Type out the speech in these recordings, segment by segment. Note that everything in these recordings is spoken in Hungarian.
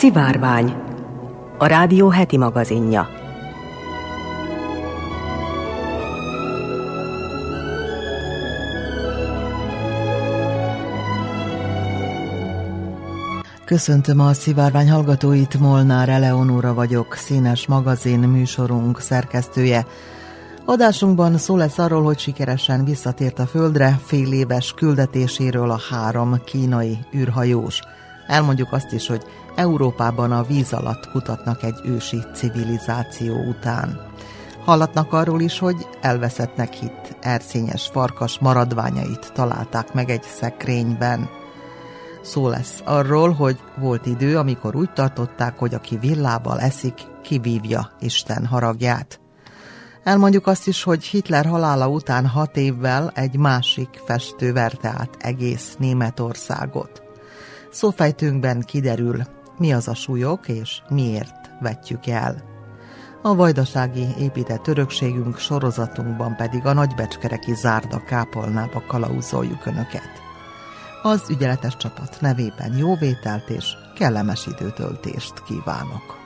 Szivárvány, a rádió heti magazinja. Köszöntöm a szivárvány hallgatóit, Molnár Eleonóra vagyok, színes magazin műsorunk szerkesztője. Adásunkban szó lesz arról, hogy sikeresen visszatért a földre fél éves küldetéséről a három kínai űrhajós. Elmondjuk azt is, hogy Európában a víz alatt kutatnak egy ősi civilizáció után. Hallatnak arról is, hogy elveszettnek hit erszényes farkas maradványait találták meg egy szekrényben. Szó lesz arról, hogy volt idő, amikor úgy tartották, hogy aki villával eszik, kivívja Isten haragját. Elmondjuk azt is, hogy Hitler halála után hat évvel egy másik festő verte át egész Németországot. Szófejtőnkben kiderül, mi az a súlyok és miért vetjük el. A vajdasági épített örökségünk sorozatunkban pedig a nagybecskereki zárda kápolnába kalauzoljuk Önöket. Az ügyeletes csapat nevében jó vételt és kellemes időtöltést kívánok!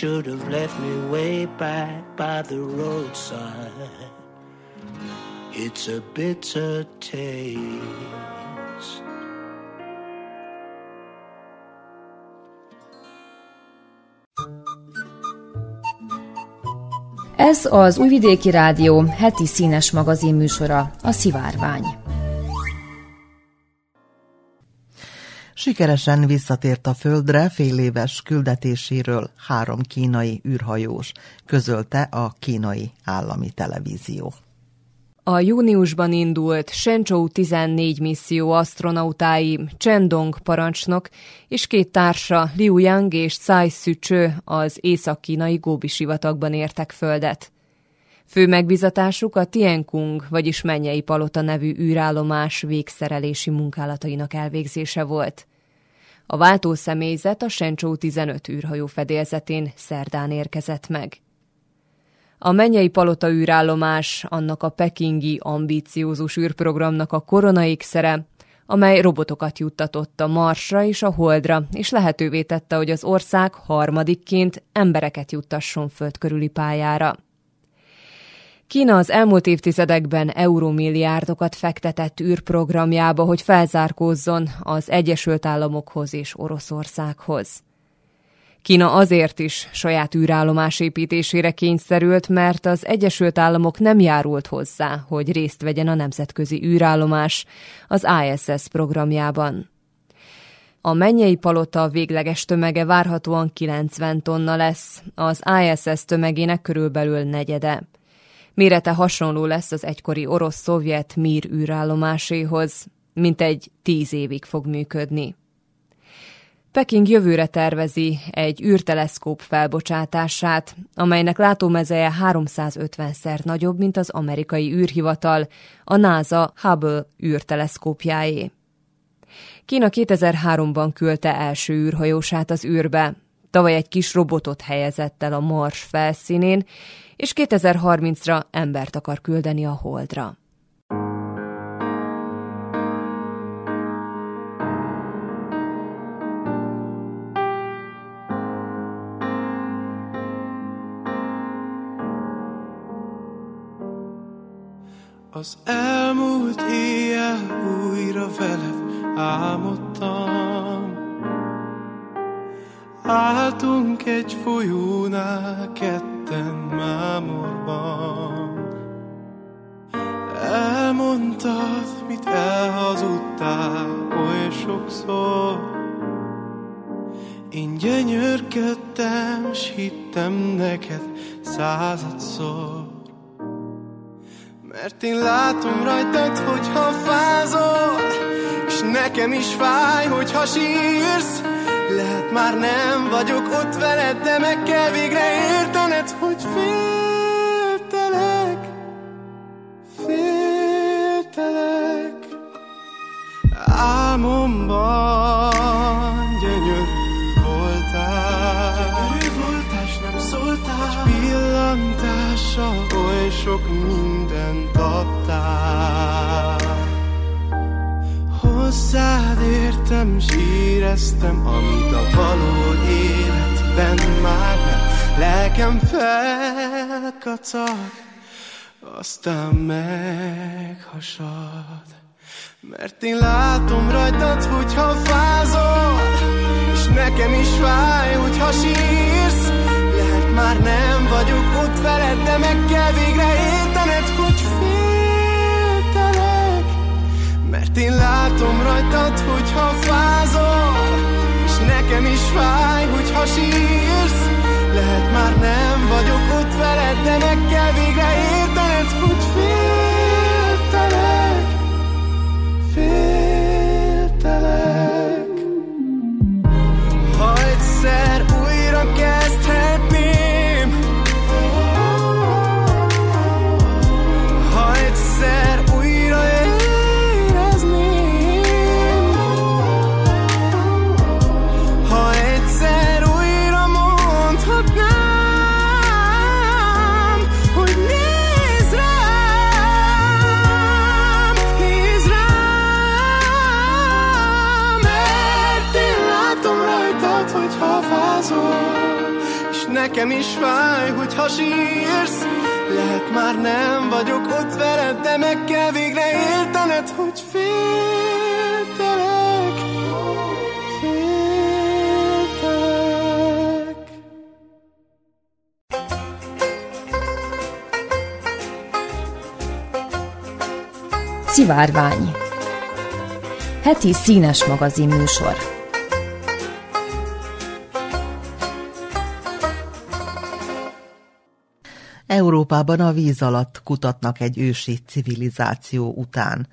Should have left me way back by the roadside. It's a bitter taste. Ez az Újvidéki Rádió heti színes magazin műsora, a Szivárvány. Sikeresen visszatért a földre fél éves küldetéséről három kínai űrhajós, közölte a kínai állami televízió. A júniusban indult Shenzhou 14 misszió astronautái Chen Dong parancsnok és két társa Liu Yang és Tsai Szücső az észak-kínai Góbi sivatagban értek földet. Fő megbizatásuk a Tienkung, vagyis Mennyei Palota nevű űrállomás végszerelési munkálatainak elvégzése volt. A váltó személyzet a Shenzhou 15 űrhajó fedélzetén szerdán érkezett meg. A Mennyei Palota űrállomás annak a pekingi ambíciózus űrprogramnak a koronaékszere, amely robotokat juttatott a Marsra és a Holdra, és lehetővé tette, hogy az ország harmadikként embereket juttasson föld körüli pályára. Kína az elmúlt évtizedekben euromilliárdokat fektetett űrprogramjába, hogy felzárkózzon az Egyesült Államokhoz és Oroszországhoz. Kína azért is saját űrállomás építésére kényszerült, mert az Egyesült Államok nem járult hozzá, hogy részt vegyen a nemzetközi űrállomás az ISS programjában. A mennyei palota végleges tömege várhatóan 90 tonna lesz, az ISS tömegének körülbelül negyede. Mérete hasonló lesz az egykori orosz-szovjet Mir űrállomáséhoz, mint egy tíz évig fog működni. Peking jövőre tervezi egy űrteleszkóp felbocsátását, amelynek látómezeje 350-szer nagyobb, mint az amerikai űrhivatal, a NASA Hubble űrteleszkópjáé. Kína 2003-ban küldte első űrhajósát az űrbe, tavaly egy kis robotot helyezett el a Mars felszínén, és 2030-ra embert akar küldeni a Holdra. Az elmúlt éjjel újra veled álmodtam Álltunk egy folyónál ketten mámorban. Elmondtad, mit elhazudtál oly sokszor. Én gyönyörködtem, s hittem neked századszor. Mert én látom rajtad, hogyha fázol És nekem is fáj, hogyha sírsz Lehet már nem vagyok ott veled De meg kell végre értened, hogy féltelek Féltelek. Álmomban gyönyörű voltál. Gyönyörű voltál, nem szóltál. Egy pillantással oly sok mindent Hozzád értem, s éreztem, amit a való életben már nem. Lelkem felkacag, aztán meghasad. Mert én látom rajtad, hogyha fázol És nekem is fáj, hogyha sírsz. Lehet már nem vagyok ott veled, de meg kell végre értened, Mert én látom rajtad, hogyha fázol És nekem is fáj, hogyha sírsz. Lehet már nem vagyok ott veled, de meg kell végre értened, hogy féltelek Féltelek Szivárvány Heti színes magazin műsor Európában a víz alatt kutatnak egy ősi civilizáció után.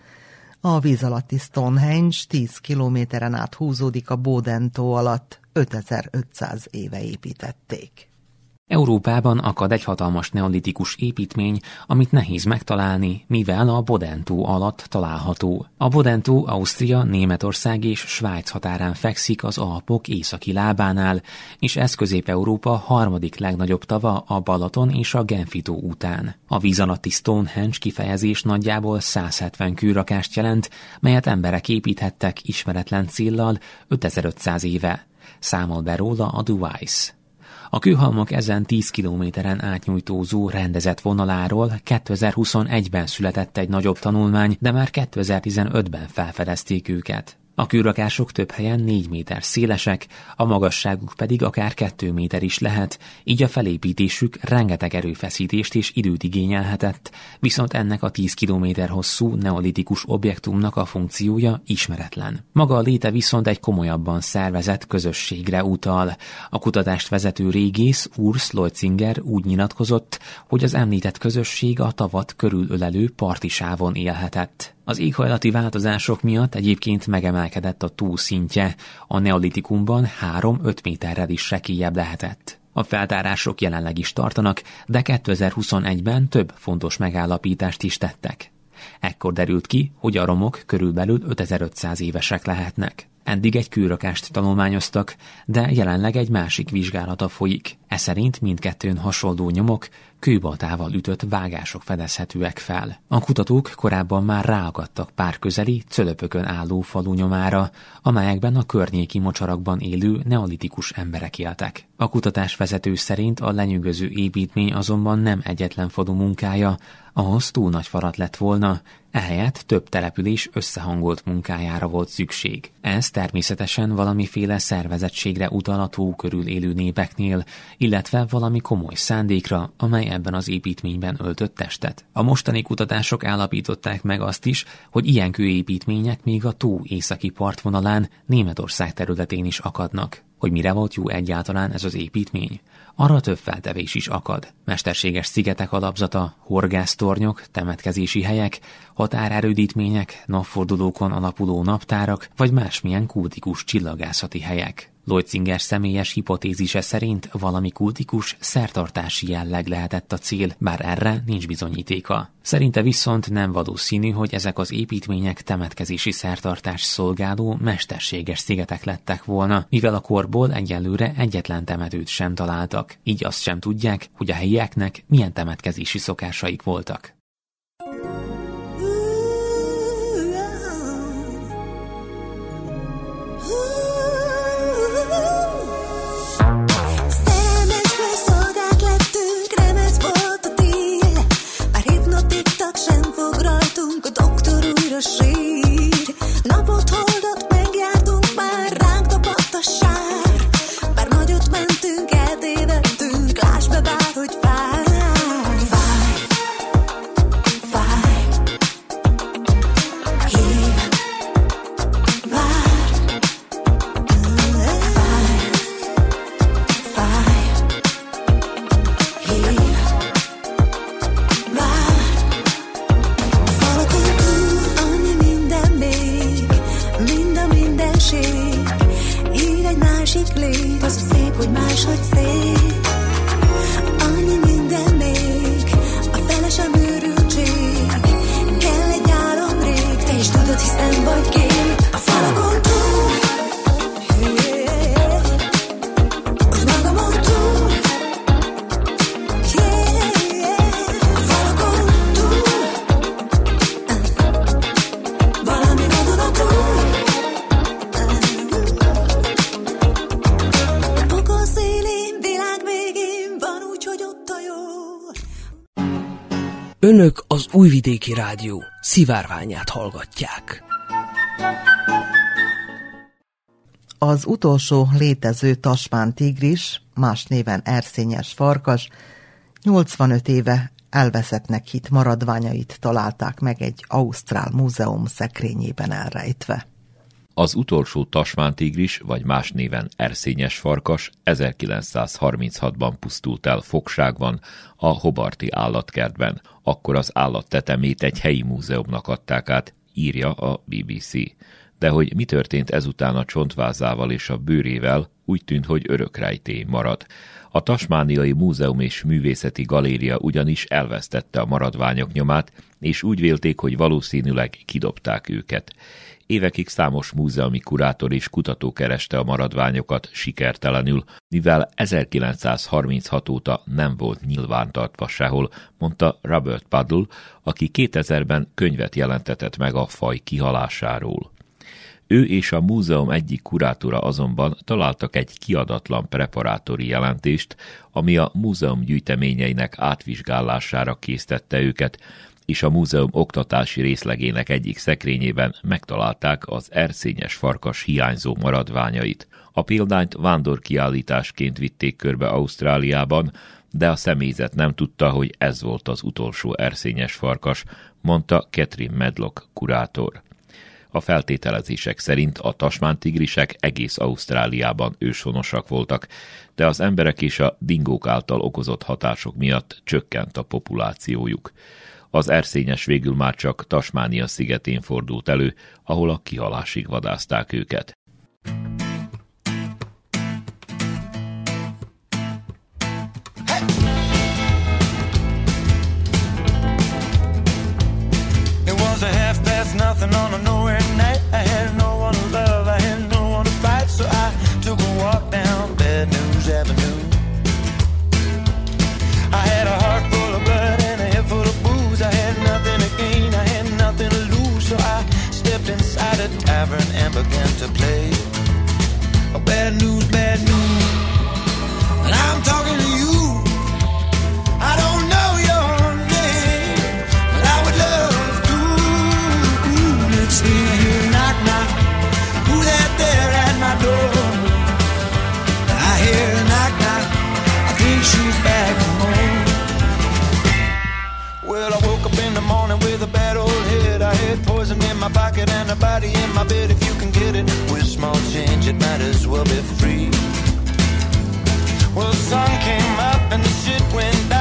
A víz alatti Stonehenge 10 kilométeren át húzódik a Bodentó alatt, 5500 éve építették. Európában akad egy hatalmas neolitikus építmény, amit nehéz megtalálni, mivel a Bodentó alatt található. A Bodentó Ausztria, Németország és Svájc határán fekszik az Alpok északi lábánál, és ez Közép-Európa harmadik legnagyobb tava a Balaton és a Genfitó után. A víz alatti Stonehenge kifejezés nagyjából 170 kőrakást jelent, melyet emberek építhettek ismeretlen céllal 5500 éve. Számol be róla a Device. A kőhalmok ezen 10 kilométeren átnyújtózó rendezett vonaláról 2021-ben született egy nagyobb tanulmány, de már 2015-ben felfedezték őket. A kőrakások több helyen 4 méter szélesek, a magasságuk pedig akár 2 méter is lehet, így a felépítésük rengeteg erőfeszítést és időt igényelhetett, viszont ennek a 10 kilométer hosszú neolitikus objektumnak a funkciója ismeretlen. Maga a léte viszont egy komolyabban szervezett közösségre utal. A kutatást vezető régész Urs Leutzinger úgy nyilatkozott, hogy az említett közösség a tavat körülölelő partisávon élhetett. Az éghajlati változások miatt egyébként megemelkedett a tó szintje, a neolitikumban 3-5 méterrel is sekélyebb lehetett. A feltárások jelenleg is tartanak, de 2021-ben több fontos megállapítást is tettek. Ekkor derült ki, hogy a romok körülbelül 5500 évesek lehetnek. Eddig egy kőrakást tanulmányoztak, de jelenleg egy másik vizsgálata folyik. E szerint mindkettőn hasonló nyomok, kőbaltával ütött vágások fedezhetőek fel. A kutatók korábban már ráakadtak pár közeli, cölöpökön álló falu nyomára, amelyekben a környéki mocsarakban élő neolitikus emberek éltek. A kutatás vezető szerint a lenyűgöző építmény azonban nem egyetlen falu munkája, ahhoz túl nagy farat lett volna, ehelyett több település összehangolt munkájára volt szükség. Ez természetesen valamiféle szervezettségre utal a tó körül élő népeknél, illetve valami komoly szándékra, amely ebben az építményben öltött testet. A mostani kutatások állapították meg azt is, hogy ilyen kőépítmények még a tó északi partvonalán Németország területén is akadnak. Hogy mire volt jó egyáltalán ez az építmény? Arra több feltevés is akad. Mesterséges szigetek alapzata, horgásztornyok, temetkezési helyek, határerődítmények, napfordulókon alapuló naptárak, vagy másmilyen kultikus csillagászati helyek. Leutzinger személyes hipotézise szerint valami kultikus, szertartási jelleg lehetett a cél, bár erre nincs bizonyítéka. Szerinte viszont nem valószínű, hogy ezek az építmények temetkezési szertartás szolgáló mesterséges szigetek lettek volna, mivel a korból egyelőre egyetlen temetőt sem találtak, így azt sem tudják, hogy a helyieknek milyen temetkezési szokásaik voltak. vörös rég. Napot holdat megjártunk, már ránk tapadt a sár. Bár nagyot mentünk, eltévedtünk, láss be bár, hogy fel. az a szép, hogy máshogy szép. Újvidéki Rádió szivárványát hallgatják. Az utolsó létező tasmán tigris, más néven erszényes farkas, 85 éve elveszettnek hit maradványait találták meg egy Ausztrál múzeum szekrényében elrejtve. Az utolsó tasmántigris, vagy más néven erszényes farkas 1936-ban pusztult el fogságban a Hobarti állatkertben. Akkor az állat tetemét egy helyi múzeumnak adták át, írja a BBC. De hogy mi történt ezután a csontvázával és a bőrével, úgy tűnt, hogy örökrejtély marad. A Tasmániai Múzeum és Művészeti Galéria ugyanis elvesztette a maradványok nyomát, és úgy vélték, hogy valószínűleg kidobták őket. Évekig számos múzeumi kurátor és kutató kereste a maradványokat sikertelenül, mivel 1936 óta nem volt nyilvántartva sehol, mondta Robert Puddle, aki 2000-ben könyvet jelentetett meg a faj kihalásáról. Ő és a múzeum egyik kurátora azonban találtak egy kiadatlan preparátori jelentést, ami a múzeum gyűjteményeinek átvizsgálására késztette őket, és a múzeum oktatási részlegének egyik szekrényében megtalálták az erszényes farkas hiányzó maradványait. A példányt vándorkiállításként vitték körbe Ausztráliában, de a személyzet nem tudta, hogy ez volt az utolsó erszényes farkas, mondta Catherine Medlock kurátor. A feltételezések szerint a tasmántigrisek egész Ausztráliában őshonosak voltak, de az emberek és a dingók által okozott hatások miatt csökkent a populációjuk. Az erszényes végül már csak Tasmánia szigetén fordult elő, ahol a kihalásig vadázták őket. nothing pocket and a body in my bed. If you can get it with small change, it might as well be free. Well, the sun came up and the shit went down.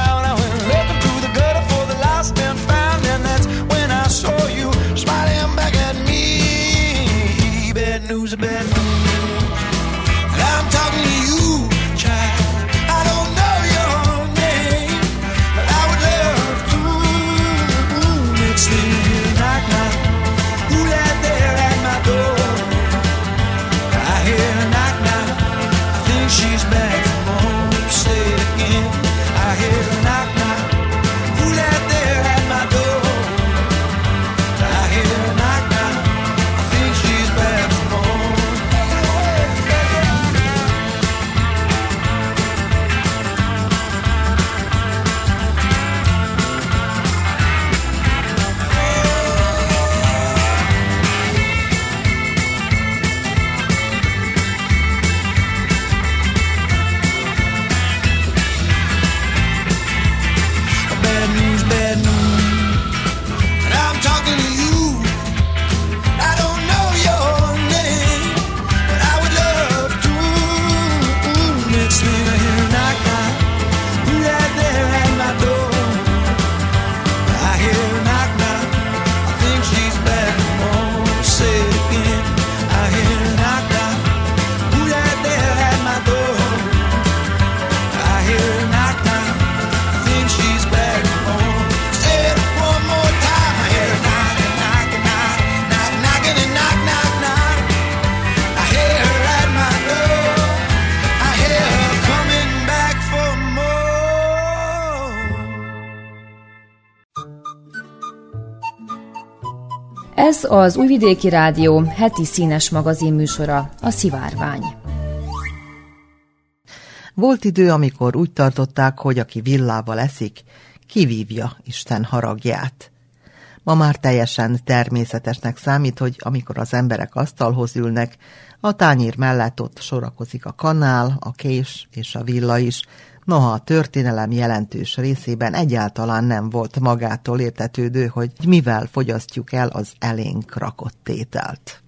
Ez az Újvidéki Rádió heti színes magazin műsora, a Szivárvány. Volt idő, amikor úgy tartották, hogy aki villával eszik, kivívja Isten haragját. Ma már teljesen természetesnek számít, hogy amikor az emberek asztalhoz ülnek, a tányér mellett ott sorakozik a kanál, a kés és a villa is, noha a történelem jelentős részében egyáltalán nem volt magától értetődő, hogy mivel fogyasztjuk el az elénk rakott tételt.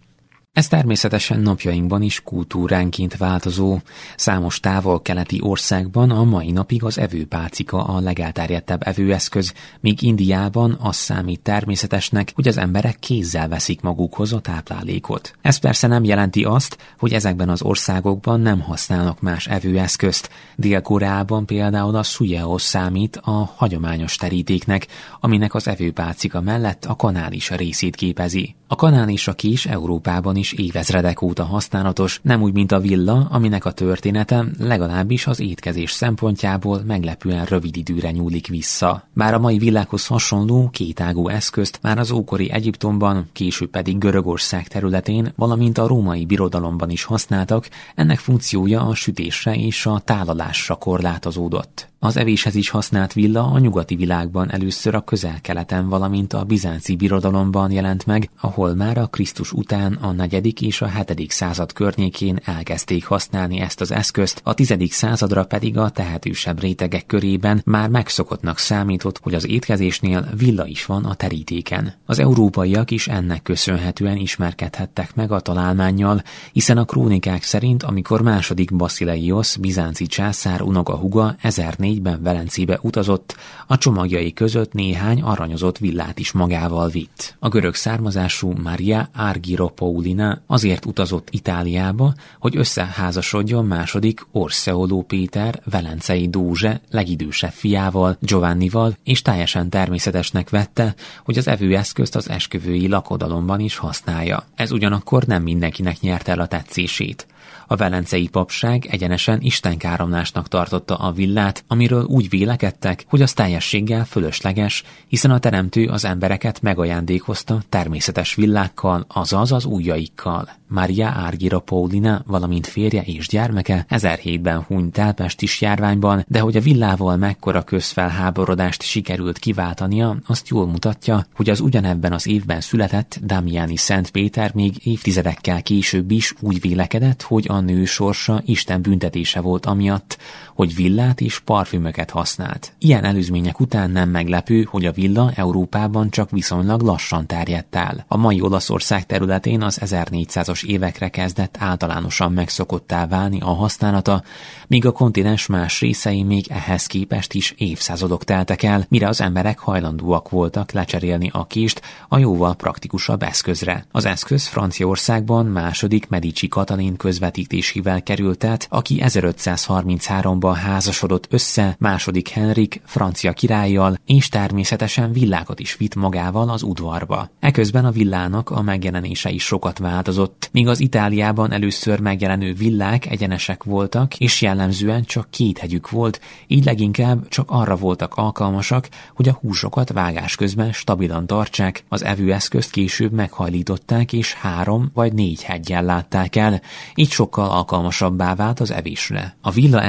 Ez természetesen napjainkban is kultúránként változó. Számos távol-keleti országban a mai napig az evőpálcika a legelterjedtebb evőeszköz, míg Indiában az számít természetesnek, hogy az emberek kézzel veszik magukhoz a táplálékot. Ez persze nem jelenti azt, hogy ezekben az országokban nem használnak más evőeszközt. Dél-Koreában például a sujeo számít a hagyományos terítéknek, aminek az evőpálcika mellett a kanál is a részét képezi. A kanál és a kis Európában is évezredek óta használatos, nem úgy, mint a villa, aminek a története legalábbis az étkezés szempontjából meglepően rövid időre nyúlik vissza. Bár a mai világhoz hasonló kétágú eszközt már az ókori Egyiptomban, később pedig Görögország területén, valamint a római birodalomban is használtak, ennek funkciója a sütésre és a tálalásra korlátozódott. Az evéshez is használt villa a nyugati világban először a közel-keleten, valamint a bizánci birodalomban jelent meg, ahol már a Krisztus után a negyedik és a hetedik század környékén elkezdték használni ezt az eszközt, a tizedik századra pedig a tehetősebb rétegek körében már megszokottnak számított, hogy az étkezésnél villa is van a terítéken. Az európaiak is ennek köszönhetően ismerkedhettek meg a találmánnyal, hiszen a krónikák szerint, amikor második Basileiosz bizánci császár unoga huga 1004 2004-ben Velencébe utazott, a csomagjai között néhány aranyozott villát is magával vitt. A görög származású Maria Argyropoulina azért utazott Itáliába, hogy összeházasodjon második Orseoló Péter velencei dózse legidősebb fiával, Giovannival, és teljesen természetesnek vette, hogy az evőeszközt az esküvői lakodalomban is használja. Ez ugyanakkor nem mindenkinek nyerte el a tetszését. A velencei papság egyenesen istenkáromlásnak tartotta a villát, amiről úgy vélekedtek, hogy az teljességgel fölösleges, hiszen a teremtő az embereket megajándékozta természetes villákkal, azaz az ujjaikkal. Maria Árgira Paulina, valamint férje és gyermeke 1007-ben hunyt el pestis járványban, de hogy a villával mekkora közfelháborodást sikerült kiváltania, azt jól mutatja, hogy az ugyanebben az évben született Damiani Szent Péter még évtizedekkel később is úgy vélekedett, hogy a nő sorsa Isten büntetése volt amiatt, hogy villát és parfümöket használt. Ilyen előzmények után nem meglepő, hogy a villa Európában csak viszonylag lassan terjedt el. A mai Olaszország területén az 1400-as évekre kezdett általánosan megszokottá válni a használata, míg a kontinens más részei még ehhez képest is évszázadok teltek el, mire az emberek hajlandóak voltak lecserélni a kést a jóval praktikusabb eszközre. Az eszköz Franciaországban második Medici Katalin közvetítésével került át, aki 1533-ban házasodott össze második Henrik francia királlyal, és természetesen villákat is vitt magával az udvarba. Eközben a villának a megjelenése is sokat változott, míg az Itáliában először megjelenő villák egyenesek voltak, és jellemzően csak két hegyük volt, így leginkább csak arra voltak alkalmasak, hogy a húsokat vágás közben stabilan tartsák, az evőeszközt később meghajlították, és három vagy négy hegyen látták el, így sokkal alkalmasabbá vált az evésre. A villa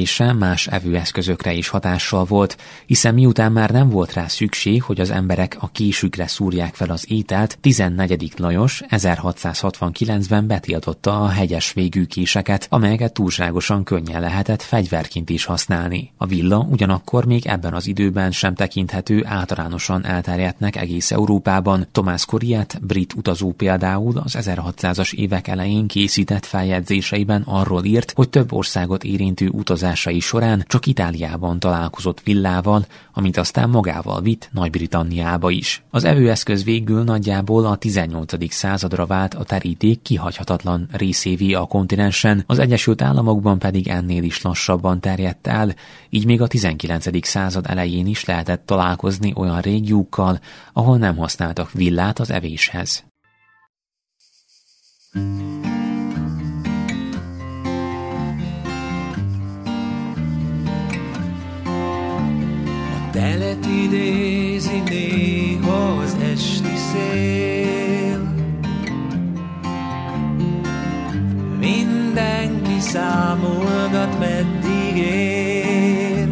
elterjedése más evőeszközökre is hatással volt, hiszen miután már nem volt rá szükség, hogy az emberek a késükre szúrják fel az ételt, 14. Lajos 1669-ben betiltotta a hegyes végű késeket, amelyeket túlságosan könnyen lehetett fegyverként is használni. A villa ugyanakkor még ebben az időben sem tekinthető általánosan elterjedtnek egész Európában. Tomás Koriet, brit utazó például az 1600-as évek elején készített feljegyzéseiben arról írt, hogy több országot érintő utazásai során csak Itáliában találkozott villával, amit aztán magával vitt Nagy-Britanniába is. Az evőeszköz végül nagyjából a 18. századra vált a teríték kihagyhatatlan részévé a kontinensen, az Egyesült Államokban pedig ennél is lassabban terjedt el, így még a 19. század elején is lehetett találkozni olyan régiókkal, ahol nem használtak villát az evéshez. A Telet idézi néha az esti szél. Mindenki számolgat meddig ér.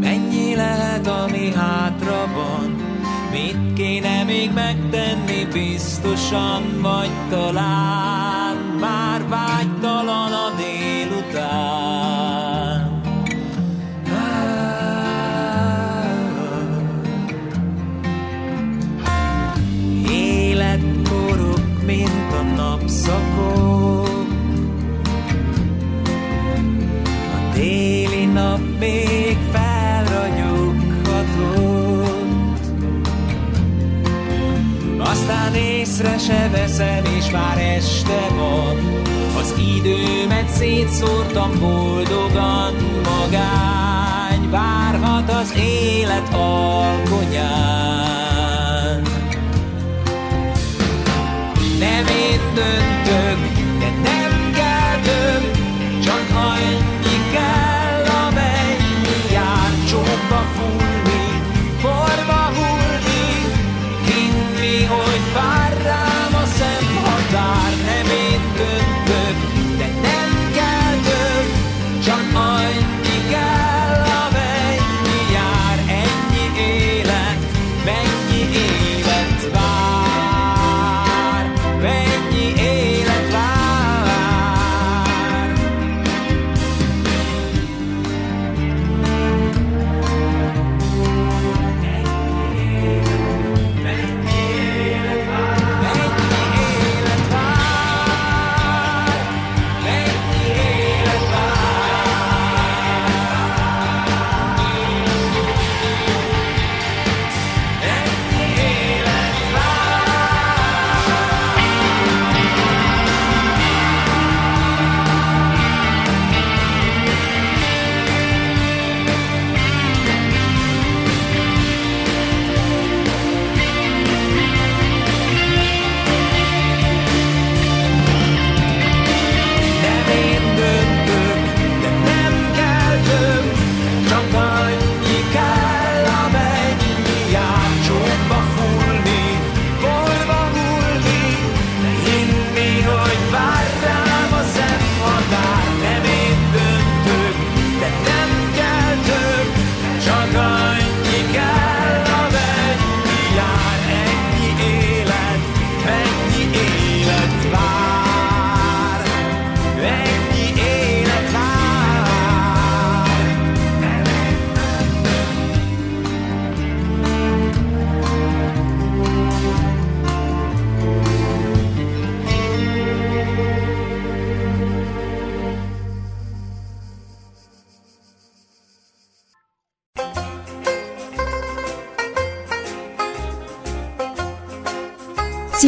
Mennyi lehet, ami hátra van? Mit kéne még megtenni? Biztosan vagy talán. Se veszem, és már este van. Az időmet szétszórtam boldogan Magány várhat az élet alkonyán. Nem én döntök,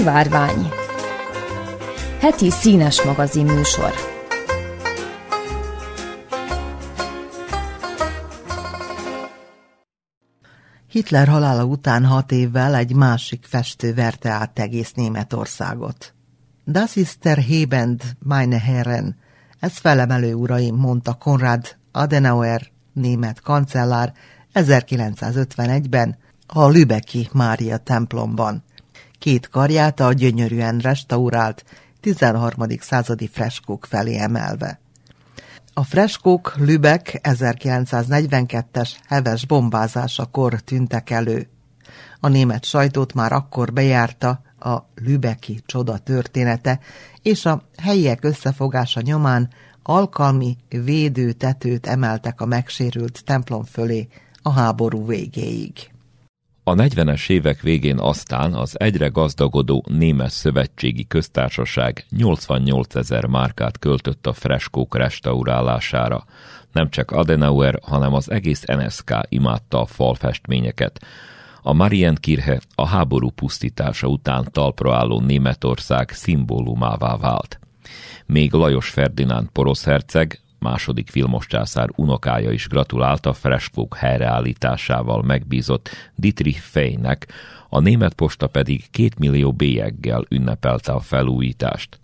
Szivárvány Heti színes magazin műsor Hitler halála után hat évvel egy másik festő verte át egész Németországot. Das ist der Hebend, meine Herren. Ez felemelő uraim, mondta Konrad Adenauer, német kancellár 1951-ben a Lübeki Mária templomban. Két karját a gyönyörűen restaurált 13. századi freskók felé emelve. A freskók Lübeck 1942-es heves bombázásakor tűntek elő. A német sajtót már akkor bejárta a Lübeki csoda története, és a helyiek összefogása nyomán alkalmi védőtetőt emeltek a megsérült templom fölé a háború végéig. A 40-es évek végén aztán az egyre gazdagodó Német Szövetségi Köztársaság 88 ezer márkát költött a freskók restaurálására. Nem csak Adenauer, hanem az egész NSK imádta a falfestményeket. A Marienkirche a háború pusztítása után talpra álló Németország szimbólumává vált. Még Lajos Ferdinánd porosz herceg, második Vilmos császár unokája is gratulált a freskók helyreállításával megbízott Dietrich Fejnek, a német posta pedig két millió bélyeggel ünnepelte a felújítást.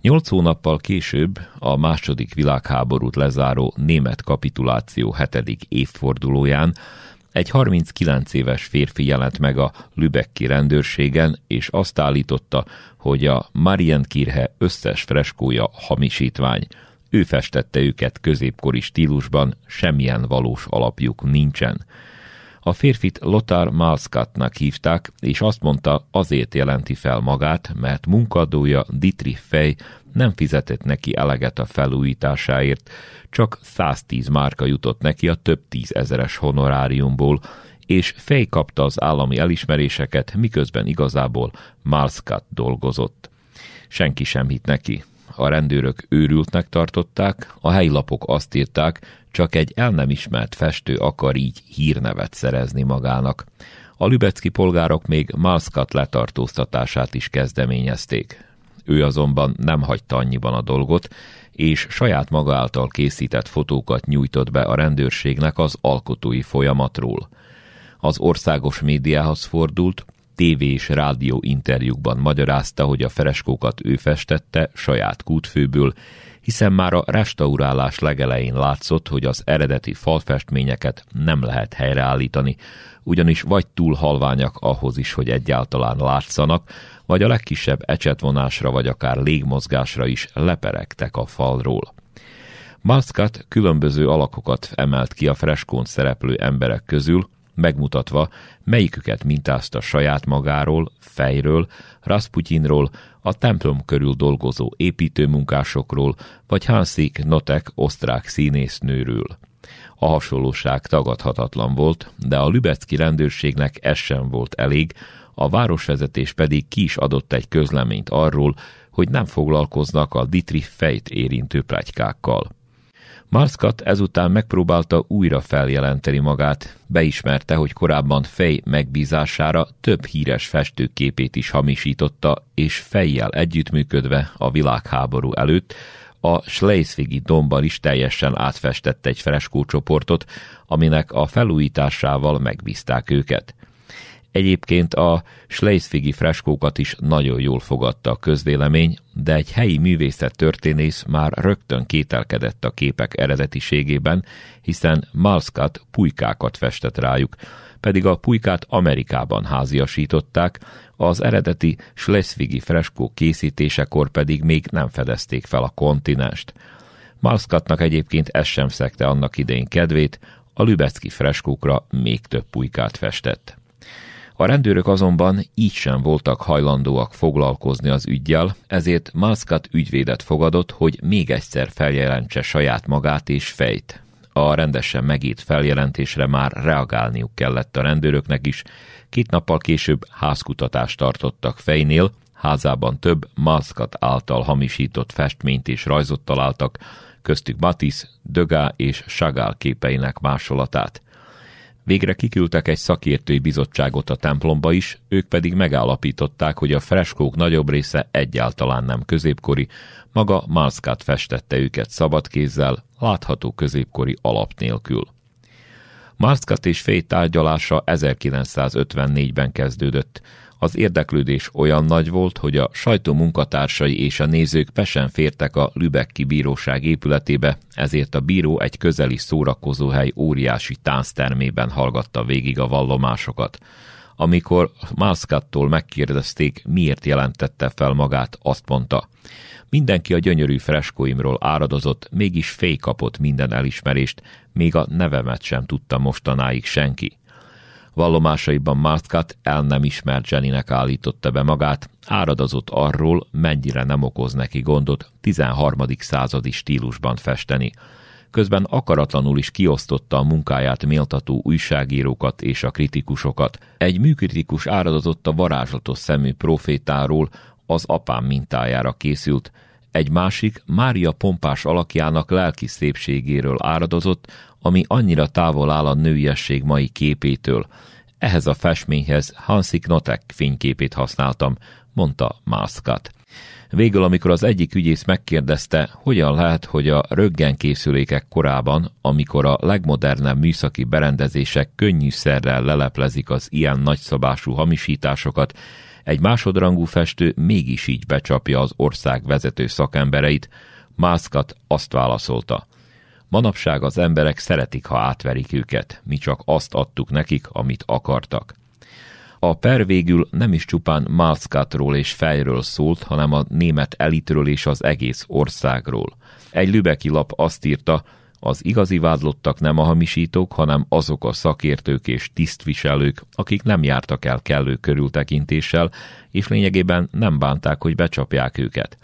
Nyolc hónappal később, a második világháborút lezáró német kapituláció hetedik évfordulóján egy 39 éves férfi jelent meg a Lübecki rendőrségen, és azt állította, hogy a Marienkirche összes freskója hamisítvány. Ő festette őket középkori stílusban, semmilyen valós alapjuk nincsen. A férfit Lothar Malskatnak hívták, és azt mondta, azért jelenti fel magát, mert munkadója Dietrich Fej nem fizetett neki eleget a felújításáért, csak 110 márka jutott neki a több tízezeres honoráriumból, és Fej kapta az állami elismeréseket, miközben igazából Malskat dolgozott. Senki sem hitt neki. A rendőrök őrültnek tartották, a helyi lapok azt írták, csak egy el nem ismert festő akar így hírnevet szerezni magának. A lübecki polgárok még Malskat letartóztatását is kezdeményezték. Ő azonban nem hagyta annyiban a dolgot, és saját maga által készített fotókat nyújtott be a rendőrségnek az alkotói folyamatról. Az országos médiához fordult, tévé és rádió interjúkban magyarázta, hogy a freskókat ő festette saját kútfőből, hiszen már a restaurálás legelején látszott, hogy az eredeti falfestményeket nem lehet helyreállítani, ugyanis vagy túl halványak ahhoz is, hogy egyáltalán látszanak, vagy a legkisebb ecsetvonásra vagy akár légmozgásra is leperegtek a falról. Maskat különböző alakokat emelt ki a freskón szereplő emberek közül, megmutatva, melyiküket mintázta saját magáról, fejről, Rasputinról, a templom körül dolgozó építőmunkásokról, vagy Hansik Notek osztrák színésznőről. A hasonlóság tagadhatatlan volt, de a lübecki rendőrségnek ez sem volt elég, a városvezetés pedig ki is adott egy közleményt arról, hogy nem foglalkoznak a Dietrich fejt érintő plegykákkal. Marskat ezután megpróbálta újra feljelenteni magát, beismerte, hogy korábban fej megbízására több híres festőképét is hamisította, és fejjel együttműködve a világháború előtt a Schleiswigi domban is teljesen átfestett egy freskócsoportot, aminek a felújításával megbízták őket. Egyébként a Schleisfigi freskókat is nagyon jól fogadta a közvélemény, de egy helyi művészet történész már rögtön kételkedett a képek eredetiségében, hiszen Malskat pulykákat festett rájuk, pedig a pulykát Amerikában háziasították, az eredeti Schleswigi freskó készítésekor pedig még nem fedezték fel a kontinest. Malskatnak egyébként ez sem szekte annak idején kedvét, a lübecki freskókra még több pulykát festett. A rendőrök azonban így sem voltak hajlandóak foglalkozni az ügyjel, ezért Maskat ügyvédet fogadott, hogy még egyszer feljelentse saját magát és fejt. A rendesen megírt feljelentésre már reagálniuk kellett a rendőröknek is. Két nappal később házkutatást tartottak fejnél, házában több Maskat által hamisított festményt és rajzot találtak, köztük Matisse, Dögá és Chagall képeinek másolatát. Végre kiküldtek egy szakértői bizottságot a templomba is, ők pedig megállapították, hogy a freskók nagyobb része egyáltalán nem középkori, maga Malszkát festette őket szabadkézzel, látható középkori alap nélkül. Malszkat és Fay tárgyalása 1954-ben kezdődött, az érdeklődés olyan nagy volt, hogy a sajtó munkatársai és a nézők pesen fértek a Lübecki bíróság épületébe, ezért a bíró egy közeli szórakozóhely óriási tánctermében hallgatta végig a vallomásokat. Amikor Malszkattól megkérdezték, miért jelentette fel magát, azt mondta, mindenki a gyönyörű freskóimról áradozott, mégis fél kapott minden elismerést, még a nevemet sem tudta mostanáig senki. Vallomásaiban Maskat el nem ismert Jennynek állította be magát, áradozott arról, mennyire nem okoz neki gondot 13. századi stílusban festeni. Közben akaratlanul is kiosztotta a munkáját méltató újságírókat és a kritikusokat. Egy műkritikus áradozott a varázslatos szemű profétáról, az apám mintájára készült, egy másik Mária pompás alakjának lelki szépségéről áradozott, ami annyira távol áll a nőiesség mai képétől. Ehhez a festményhez Hansi Knotek fényképét használtam, mondta Maskat. Végül, amikor az egyik ügyész megkérdezte, hogyan lehet, hogy a röggenkészülékek korában, amikor a legmodernebb műszaki berendezések könnyűszerrel leleplezik az ilyen nagyszabású hamisításokat, egy másodrangú festő mégis így becsapja az ország vezető szakembereit, Mászkat azt válaszolta. Manapság az emberek szeretik, ha átverik őket, mi csak azt adtuk nekik, amit akartak. A per végül nem is csupán Mászkátról és fejről szólt, hanem a német elitről és az egész országról. Egy lübeki lap azt írta, Az igazi vádlottak nem a hamisítók, hanem azok a szakértők és tisztviselők, akik nem jártak el kellő körültekintéssel, és lényegében nem bánták, hogy becsapják őket.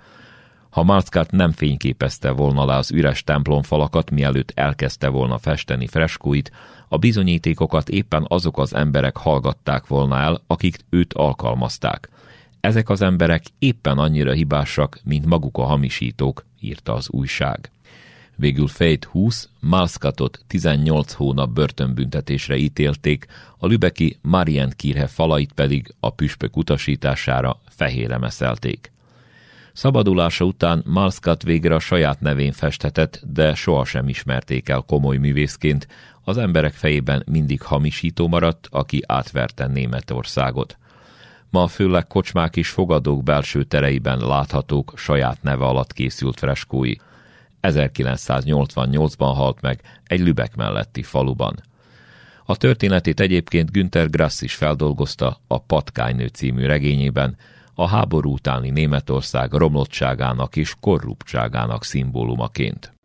Ha Marckat nem fényképezte volna le az üres templomfalakat, mielőtt elkezdte volna festeni freskóit, a bizonyítékokat éppen azok az emberek hallgatták volna el, akik őt alkalmazták. Ezek az emberek éppen annyira hibásak, mint maguk a hamisítók, írta az újság. Végül Fejt 20, Malszkatot 18 hónap börtönbüntetésre ítélték, a lübeki Marient Kirhe falait pedig a püspök utasítására fehére meszelték. Szabadulása után Malszkat végre a saját nevén festhetett, de sohasem ismerték el komoly művészként, az emberek fejében mindig hamisító maradt, aki átverte Németországot. Ma főleg kocsmák és fogadók belső tereiben láthatók saját neve alatt készült freskói. 1988-ban halt meg egy Lübeck melletti faluban. A történetét egyébként Günther Grass is feldolgozta a Patkánynő című regényében, a háború utáni Németország romlottságának és korruptságának szimbólumaként.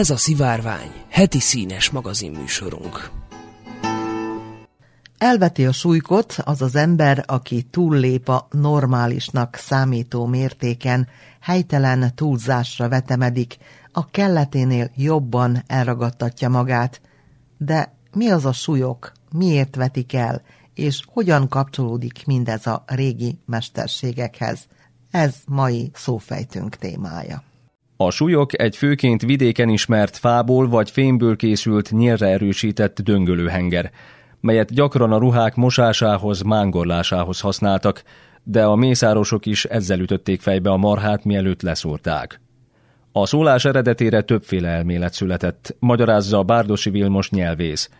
Ez a Szivárvány, heti színes magazinműsorunk. Elveti a súlykot az az ember, aki túllép a normálisnak számító mértéken, helytelen túlzásra vetemedik, a kelleténél jobban elragadtatja magát. De mi az a súlyok, miért vetik el, és hogyan kapcsolódik mindez a régi mesterségekhez? Ez mai szófejtünk témája. A súlyok egy főként vidéken ismert fából vagy fémből készült nyírre erősített döngölőhenger, melyet gyakran a ruhák mosásához, mángorlásához használtak, de a mészárosok is ezzel ütötték fejbe a marhát, mielőtt leszúrták. A szólás eredetére többféle elmélet született, magyarázza a Bárdosi Vilmos nyelvész.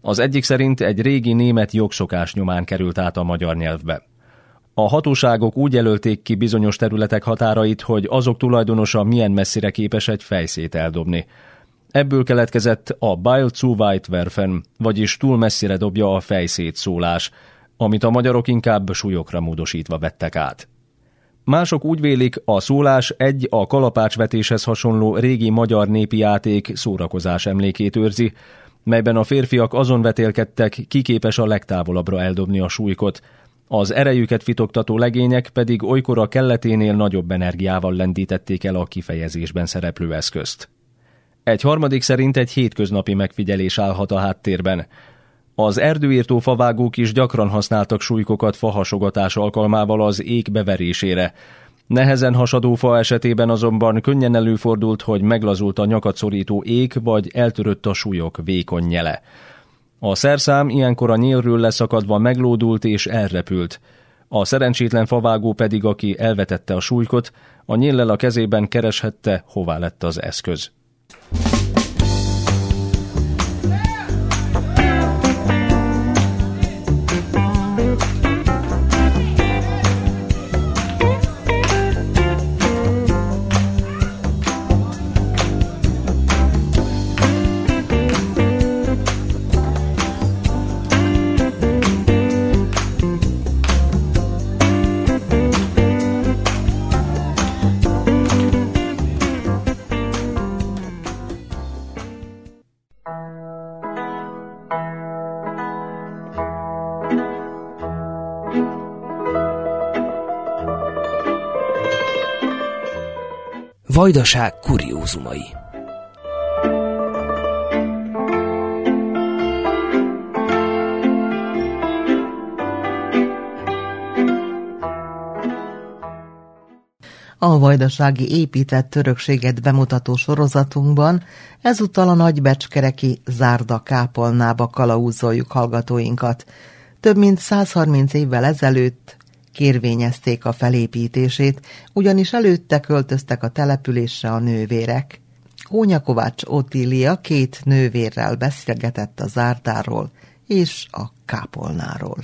Az egyik szerint egy régi német jogszokás nyomán került át a magyar nyelvbe. A hatóságok úgy jelölték ki bizonyos területek határait, hogy azok tulajdonosa milyen messzire képes egy fejszét eldobni. Ebből keletkezett a Beil zu weit werfen, vagyis túl messzire dobja a fejszét szólás, amit a magyarok inkább súlyokra módosítva vettek át. Mások úgy vélik, a szólás egy a kalapácsvetéshez hasonló régi magyar népi játék szórakozás emlékét őrzi, melyben a férfiak azon vetélkedtek, ki képes a legtávolabbra eldobni a súlykot, az erejüket fitoktató legények pedig olykor a kelleténél nagyobb energiával lendítették el a kifejezésben szereplő eszközt. Egy harmadik szerint egy hétköznapi megfigyelés állhat a háttérben. Az erdőírtó favágók is gyakran használtak súlykokat fahasogatás alkalmával az ék beverésére. Nehezen hasadó fa esetében azonban könnyen előfordult, hogy meglazult a nyakat szorító ék, vagy eltörött a súlyok vékony nyele. A szerszám ilyenkor a nyílről leszakadva meglódult és elrepült. A szerencsétlen favágó pedig, aki elvetette a súlykot, a nyíllel a kezében kereshette, hová lett az eszköz. Vajdaság kuriózumai A vajdasági épített törökséget bemutató sorozatunkban ezúttal a nagybecskereki Zárda kápolnába kalauzoljuk hallgatóinkat. Több mint 130 évvel ezelőtt kérvényezték a felépítését, ugyanis előtte költöztek a településre a nővérek. Hónyakovács Otília két nővérrel beszélgetett a zárdáról és a kápolnáról.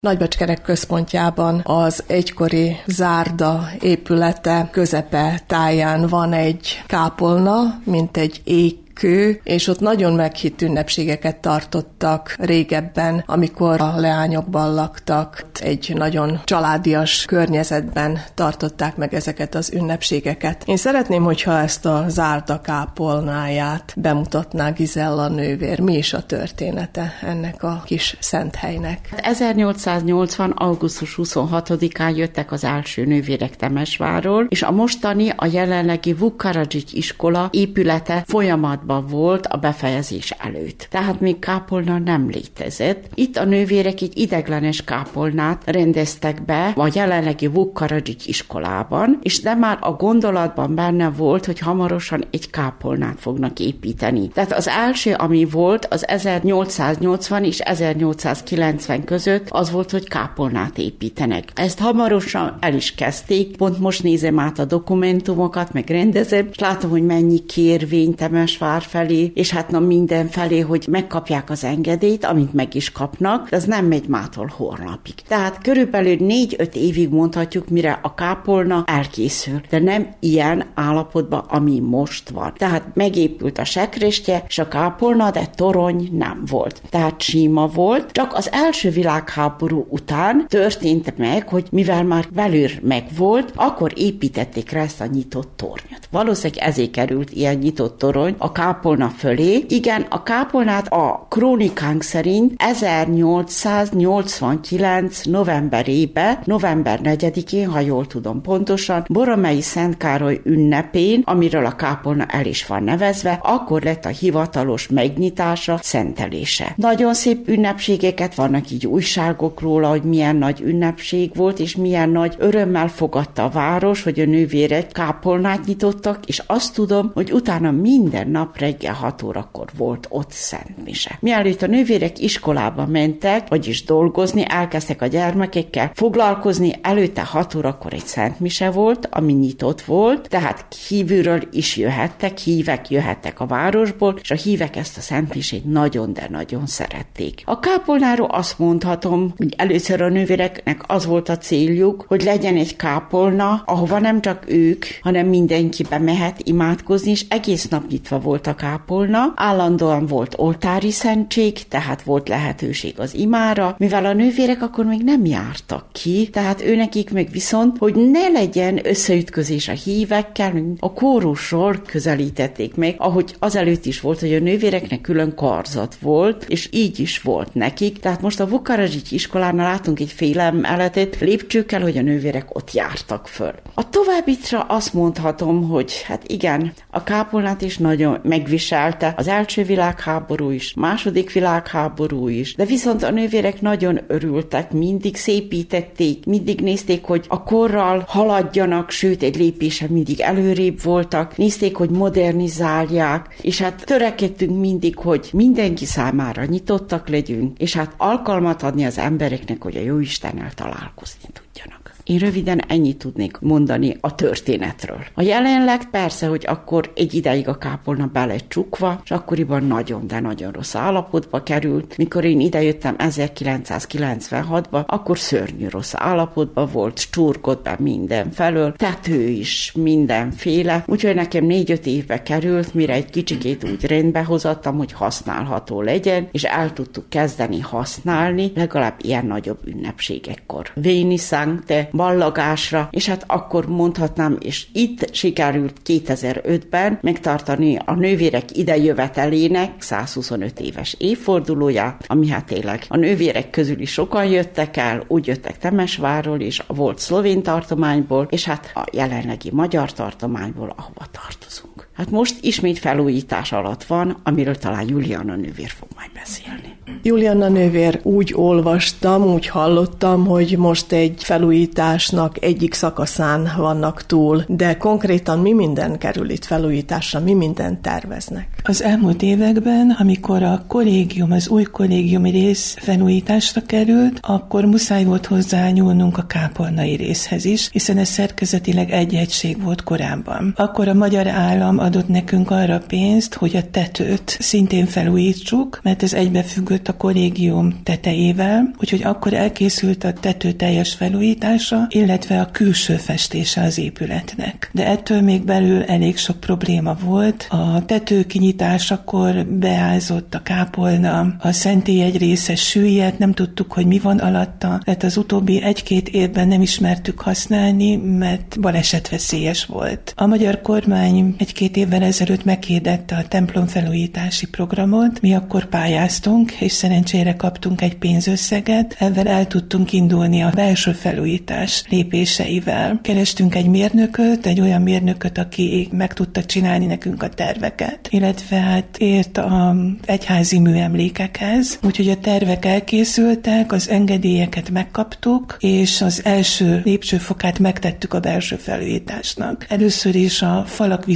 Nagybecskerek központjában az egykori zárda épülete közepe táján van egy kápolna, mint egy ég kő, és ott nagyon meghitt ünnepségeket tartottak régebben, amikor a leányokban laktak. Egy nagyon családias környezetben tartották meg ezeket az ünnepségeket. Én szeretném, hogyha ezt a zárda kápolnáját bemutatná Gizella nővér. Mi is a története ennek a kis szent helynek? 1880. augusztus 26-án jöttek az első nővérek Temesváról, és a mostani, a jelenlegi Vukaradzsics iskola épülete folyamatban folyamatban volt a befejezés előtt. Tehát még kápolna nem létezett. Itt a nővérek egy ideglenes kápolnát rendeztek be a jelenlegi Vukkaradzsics iskolában, és de már a gondolatban benne volt, hogy hamarosan egy kápolnát fognak építeni. Tehát az első, ami volt, az 1880 és 1890 között az volt, hogy kápolnát építenek. Ezt hamarosan el is kezdték, pont most nézem át a dokumentumokat, meg rendezem, és látom, hogy mennyi kérvény Temesvár vár felé, és hát na minden felé, hogy megkapják az engedélyt, amit meg is kapnak, de az nem megy mától holnapig. Tehát körülbelül négy-öt évig mondhatjuk, mire a kápolna elkészül, de nem ilyen állapotban, ami most van. Tehát megépült a sekrestje, és a kápolna, de torony nem volt. Tehát síma volt, csak az első világháború után történt meg, hogy mivel már belül megvolt, akkor építették rá ezt a nyitott tornyot. Valószínűleg ezért került ilyen nyitott torony a kápolna fölé. Igen, a kápolnát a krónikánk szerint 1889 novemberébe, november 4-én, ha jól tudom pontosan, Boromei Szent Károly ünnepén, amiről a kápolna el is van nevezve, akkor lett a hivatalos megnyitása, szentelése. Nagyon szép ünnepségeket vannak így újságok róla, hogy milyen nagy ünnepség volt, és milyen nagy örömmel fogadta a város, hogy a nővérek kápolnát nyitottak, és azt tudom, hogy utána minden nap reggel 6 órakor volt ott Szent Mise. Mielőtt a nővérek iskolába mentek, vagyis dolgozni, elkezdtek a gyermekekkel foglalkozni, előtte 6 órakor egy Szent Mise volt, ami nyitott volt, tehát kívülről is jöhettek, hívek jöhettek a városból, és a hívek ezt a Szent Misét nagyon, de nagyon szerették. A kápolnáról azt mondhatom, hogy először a nővéreknek az volt a céljuk, hogy legyen egy kápolna, ahova nem csak ők, hanem mindenki bemehet imádkozni, és egész nap nyitva volt a kápolna, állandóan volt oltári szentség, tehát volt lehetőség az imára, mivel a nővérek akkor még nem jártak ki, tehát őnekik meg viszont, hogy ne legyen összeütközés a hívekkel, a kórusról közelítették meg, ahogy azelőtt is volt, hogy a nővéreknek külön karzat volt, és így is volt nekik. Tehát most a Vukaradzsics iskolánál látunk egy félemeletet lépcsőkkel, hogy a nővérek ott jártak föl. A továbbitra azt mondhatom, hogy hát igen, a kápolnát is nagyon megviselte. Az első világháború is, második világháború is, de viszont a nővérek nagyon örültek, mindig szépítették, mindig nézték, hogy a korral haladjanak, sőt egy lépése mindig előrébb voltak, nézték, hogy modernizálják, és hát törekedtünk mindig, hogy mindenki számára nyitottak legyünk, és hát alkalmat adni az embereknek, hogy a jó Istennel találkozni tudjanak. Én röviden ennyit tudnék mondani a történetről. A jelenleg persze, hogy akkor egy ideig a kápolna bele csukva, és akkoriban nagyon, de nagyon rossz állapotba került. Mikor én idejöttem 1996-ba, akkor szörnyű rossz állapotban volt, csurgott be minden felől, tető is mindenféle, úgyhogy nekem négy-öt évbe került, mire egy kicsikét úgy rendbe hozattam, hogy használható legyen, és el tudtuk kezdeni használni, legalább ilyen nagyobb ünnepségekkor. Véni Sankte, ballagásra, és hát akkor mondhatnám, és itt sikerült 2005-ben megtartani a nővérek idejövetelének 125 éves évfordulóját, ami hát tényleg a nővérek közül is sokan jöttek el, úgy jöttek Temesvárról és a volt szlovén tartományból, és hát a jelenlegi magyar tartományból, ahova tartozunk. Hát most ismét felújítás alatt van, amiről talán Juliana nővér fog majd beszélni. Juliana nővér úgy olvastam, úgy hallottam, hogy most egy felújítás felújításnak egyik szakaszán vannak túl, de konkrétan mi minden kerül itt felújításra, mi minden terveznek? Az elmúlt években, amikor a kollégium, az új kollégiumi rész felújításra került, akkor muszáj volt hozzányúlnunk a kápolnai részhez is, hiszen ez szerkezetileg egy egység volt korábban. Akkor a magyar állam adott nekünk arra pénzt, hogy a tetőt szintén felújítsuk, mert ez egybefüggött a kollégium tetejével, úgyhogy akkor elkészült a tető teljes felújítása, illetve a külső festése az épületnek. De ettől még belül elég sok probléma volt. A tető kinyitásakor beázott a kápolna, a szentély egy része süllyedt, nem tudtuk, hogy mi van alatta, tehát az utóbbi egy-két évben nem ismertük használni, mert balesetveszélyes volt. A magyar kormány egy-két évvel ezelőtt meghirdette a templom felújítási programot, mi akkor pályáztunk, és szerencsére kaptunk egy pénzösszeget, ezzel el tudtunk indulni a belső felújítás lépéseivel. Kerestünk egy mérnököt, egy olyan mérnököt, aki meg tudta csinálni nekünk a terveket, illetve hát ért a egyházi műemlékekhez, úgyhogy a tervek elkészültek, az engedélyeket megkaptuk, és az első lépcsőfokát megtettük a belső felújításnak. Először is a falak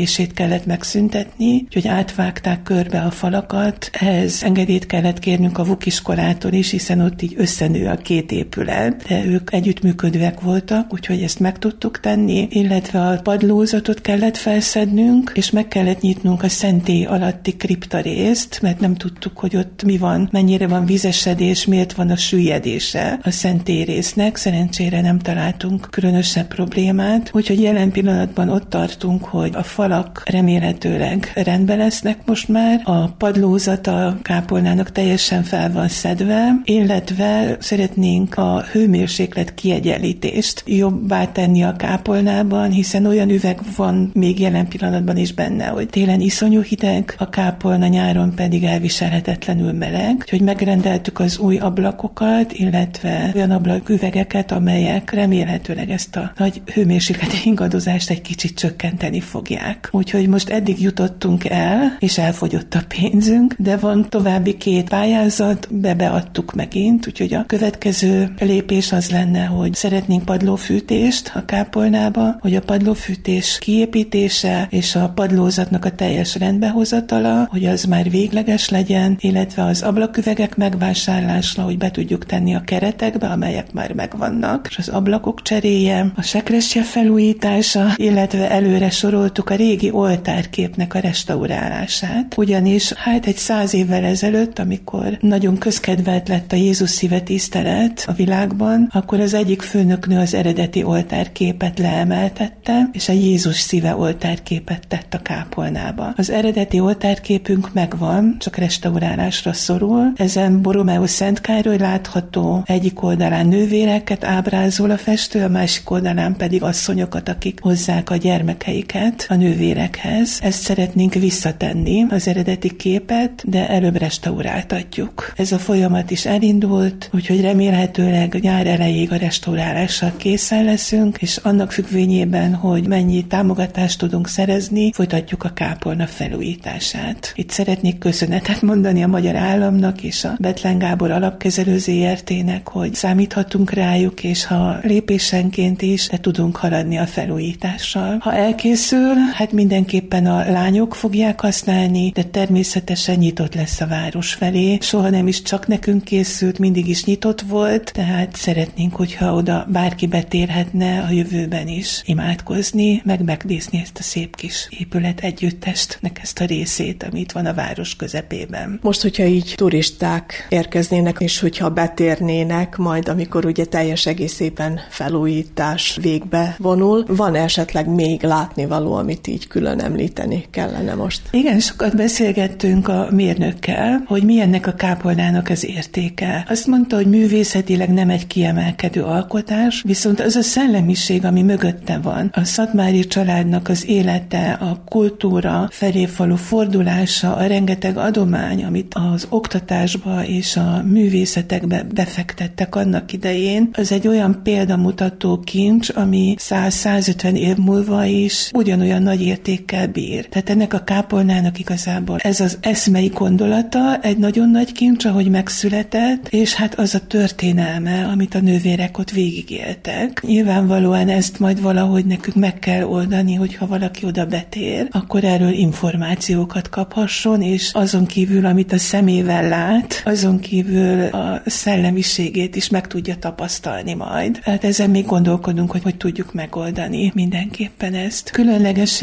vizesedését kellett megszüntetni, úgyhogy átvágták körbe a falakat, ehhez engedélyt kellett kérnünk a VUK iskolától is, hiszen ott így összenő a két épület, de ők együttműködőek voltak, úgyhogy ezt meg tudtuk tenni, illetve a padlózatot kellett felszednünk, és meg kellett nyitnunk a szentély alatti kripta részt, mert nem tudtuk, hogy ott mi van, mennyire van vizesedés, miért van a süllyedése a szentély résznek. Szerencsére nem találtunk különösebb problémát, úgyhogy jelen pillanatban ott tartunk, hogy a falak remélhetőleg rendben lesznek most már, a padlózat a kápolnának teljesen fel van szedve, illetve szeretnénk a hőmérséklet kiegyenlítést jobbá tenni a kápolnában, hiszen olyan üveg van még jelen pillanatban is benne, hogy télen iszonyú hideg, a kápolna nyáron pedig elviselhetetlenül meleg, úgyhogy megrendeltük az új ablakokat, illetve olyan ablaküvegeket, amelyek remélhetőleg ezt a nagy hőmérsékleti ingadozást egy kicsit csökkenteni fogják. Úgyhogy most eddig jutottunk el, és elfogyott a pénzünk, de van további két pályázat, be beadtuk megint, úgyhogy a következő lépés az lenne, hogy szeretnénk padlófűtést a kápolnába, hogy a padlófűtés kiépítése és a padlózatnak a teljes rendbehozatala, hogy az már végleges legyen, illetve az ablaküvegek megvásárlásra, hogy be tudjuk tenni a keretekbe, amelyek már megvannak, és az ablakok cseréje, a sekresje felújítása, illetve előre soroltuk a régi oltárképnek a restaurálását. Ugyanis hát egy száz évvel ezelőtt, amikor nagyon közkedvelt lett a Jézus szíve tisztelet a világban, akkor az egyik főnöknő az eredeti oltárképet leemeltette, és a Jézus szíve oltárképet tett a kápolnába. Az eredeti oltárképünk megvan, csak restaurálásra szorul. Ezen Borromeus Szent Károly látható egyik oldalán nővéreket ábrázol a festő, a másik oldalán pedig asszonyokat, akik hozzák a gyermekeiket a nővérekhez. Ezt szeretnénk visszatenni, az eredeti képet, de előbb restauráltatjuk. Ez a folyamat is elindult, úgyhogy remélhetőleg nyár elejéig a restaurálással készen leszünk, és annak függvényében, hogy mennyi támogatást tudunk szerezni, folytatjuk a kápolna felújítását. Itt szeretnék köszönetet mondani a magyar államnak és a Betlen Gábor alapkezelő ZRT-nek, hogy számíthatunk rájuk, és ha lépésenként is de tudunk haladni a felújítással. Ha elkészül, hát mindenképpen a lányok fogják használni, de természetesen nyitott lesz a város felé. Soha nem is csak nekünk készült, mindig is nyitott volt, tehát szeretnénk, hogyha oda bárki betérhetne a jövőben is imádkozni, meg megnézni ezt a szép kis épület együttestnek ezt a részét, amit van a város közepében. Most, hogyha így turisták érkeznének, és hogyha betérnének, majd amikor ugye teljes egészében felújítás végbe vonul, van esetleg még látnivaló, amit így külön említeni kellene most? Igen, sokat beszélgettünk a mérnökkel, hogy milyennek a kápolnának az értéke. Azt mondta, hogy művészetileg nem egy kiemelkedő alkotás, viszont az a szellemiség, ami mögötte van, a Szatmári családnak az élete, a kultúra felé fordulása, a rengeteg adomány, amit az oktatásba és a művészetekbe befektettek annak idején, az egy olyan példamutató kincs, ami 100-150 év múlva is ugyanolyan nagy értékkel bír. Tehát ennek a kápolnának igazából ez az eszmei gondolata egy nagyon nagy kincs, ahogy megszületett, és hát az a történelme, amit a nővérek ott végigéltek. Nyilvánvalóan ezt majd valahogy nekünk meg kell oldani, hogyha valaki oda betér, akkor erről információkat kaphasson, és azon kívül, amit a szemével lát, azon kívül a szellemiségét is meg tudja tapasztalni majd. Hát ezen még gondolkodunk, hogy hogy tudjuk megoldani mindenképpen ezt.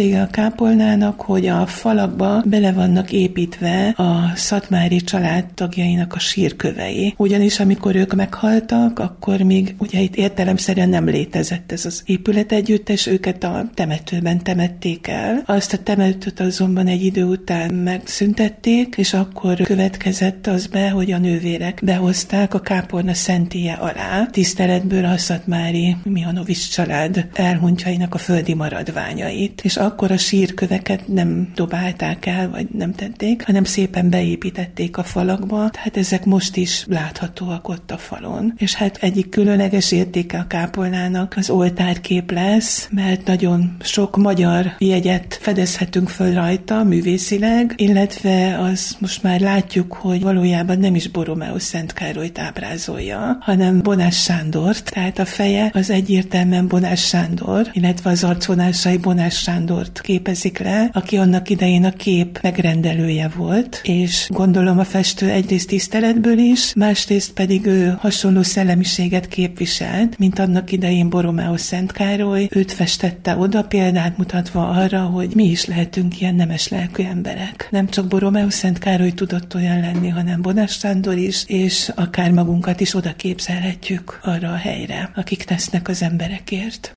Különlegessége a kápolnának, hogy a falakba bele vannak építve a szatmári család tagjainak a sírkövei. Ugyanis amikor ők meghaltak, akkor még ugye itt értelemszerűen nem létezett ez az épület együttes, őket a temetőben temették el. Azt a temetőt azonban egy idő után megszüntették, és akkor következett az be, hogy a nővérek behozták a kápolna szentélye alá, tiszteletből a Szatmári Mihanovics család elhunytjainak a földi maradványait. És akkor a sírköveket nem dobálták el, vagy nem tették, hanem szépen beépítették a falakba, tehát ezek most is láthatóak ott a falon. És hát egyik különleges értéke a kápolnának az oltárkép lesz, mert nagyon sok magyar jegyet fedezhetünk föl rajta művészileg, illetve az most már látjuk, hogy valójában nem is Borromeus Szent Károlyt ábrázolja, hanem Bonás Sándort, tehát a feje az egyértelműen Bonás Sándor, illetve az arcvonásai Bonás Sándort képezik le, aki annak idején a kép megrendelője volt, és gondolom a festő egyrészt tiszteletből is, másrészt pedig ő hasonló szellemiséget képviselt, mint annak idején Borromeus Szent Károly, őt festette oda példát mutatva arra, hogy mi is lehetünk ilyen nemes lelkű emberek. Nem csak Borromeus Szent Károly tudott olyan lenni, hanem Bonás Sándor is, és akár magunkat is oda képzelhetjük arra a helyre, akik tesznek az emberekért.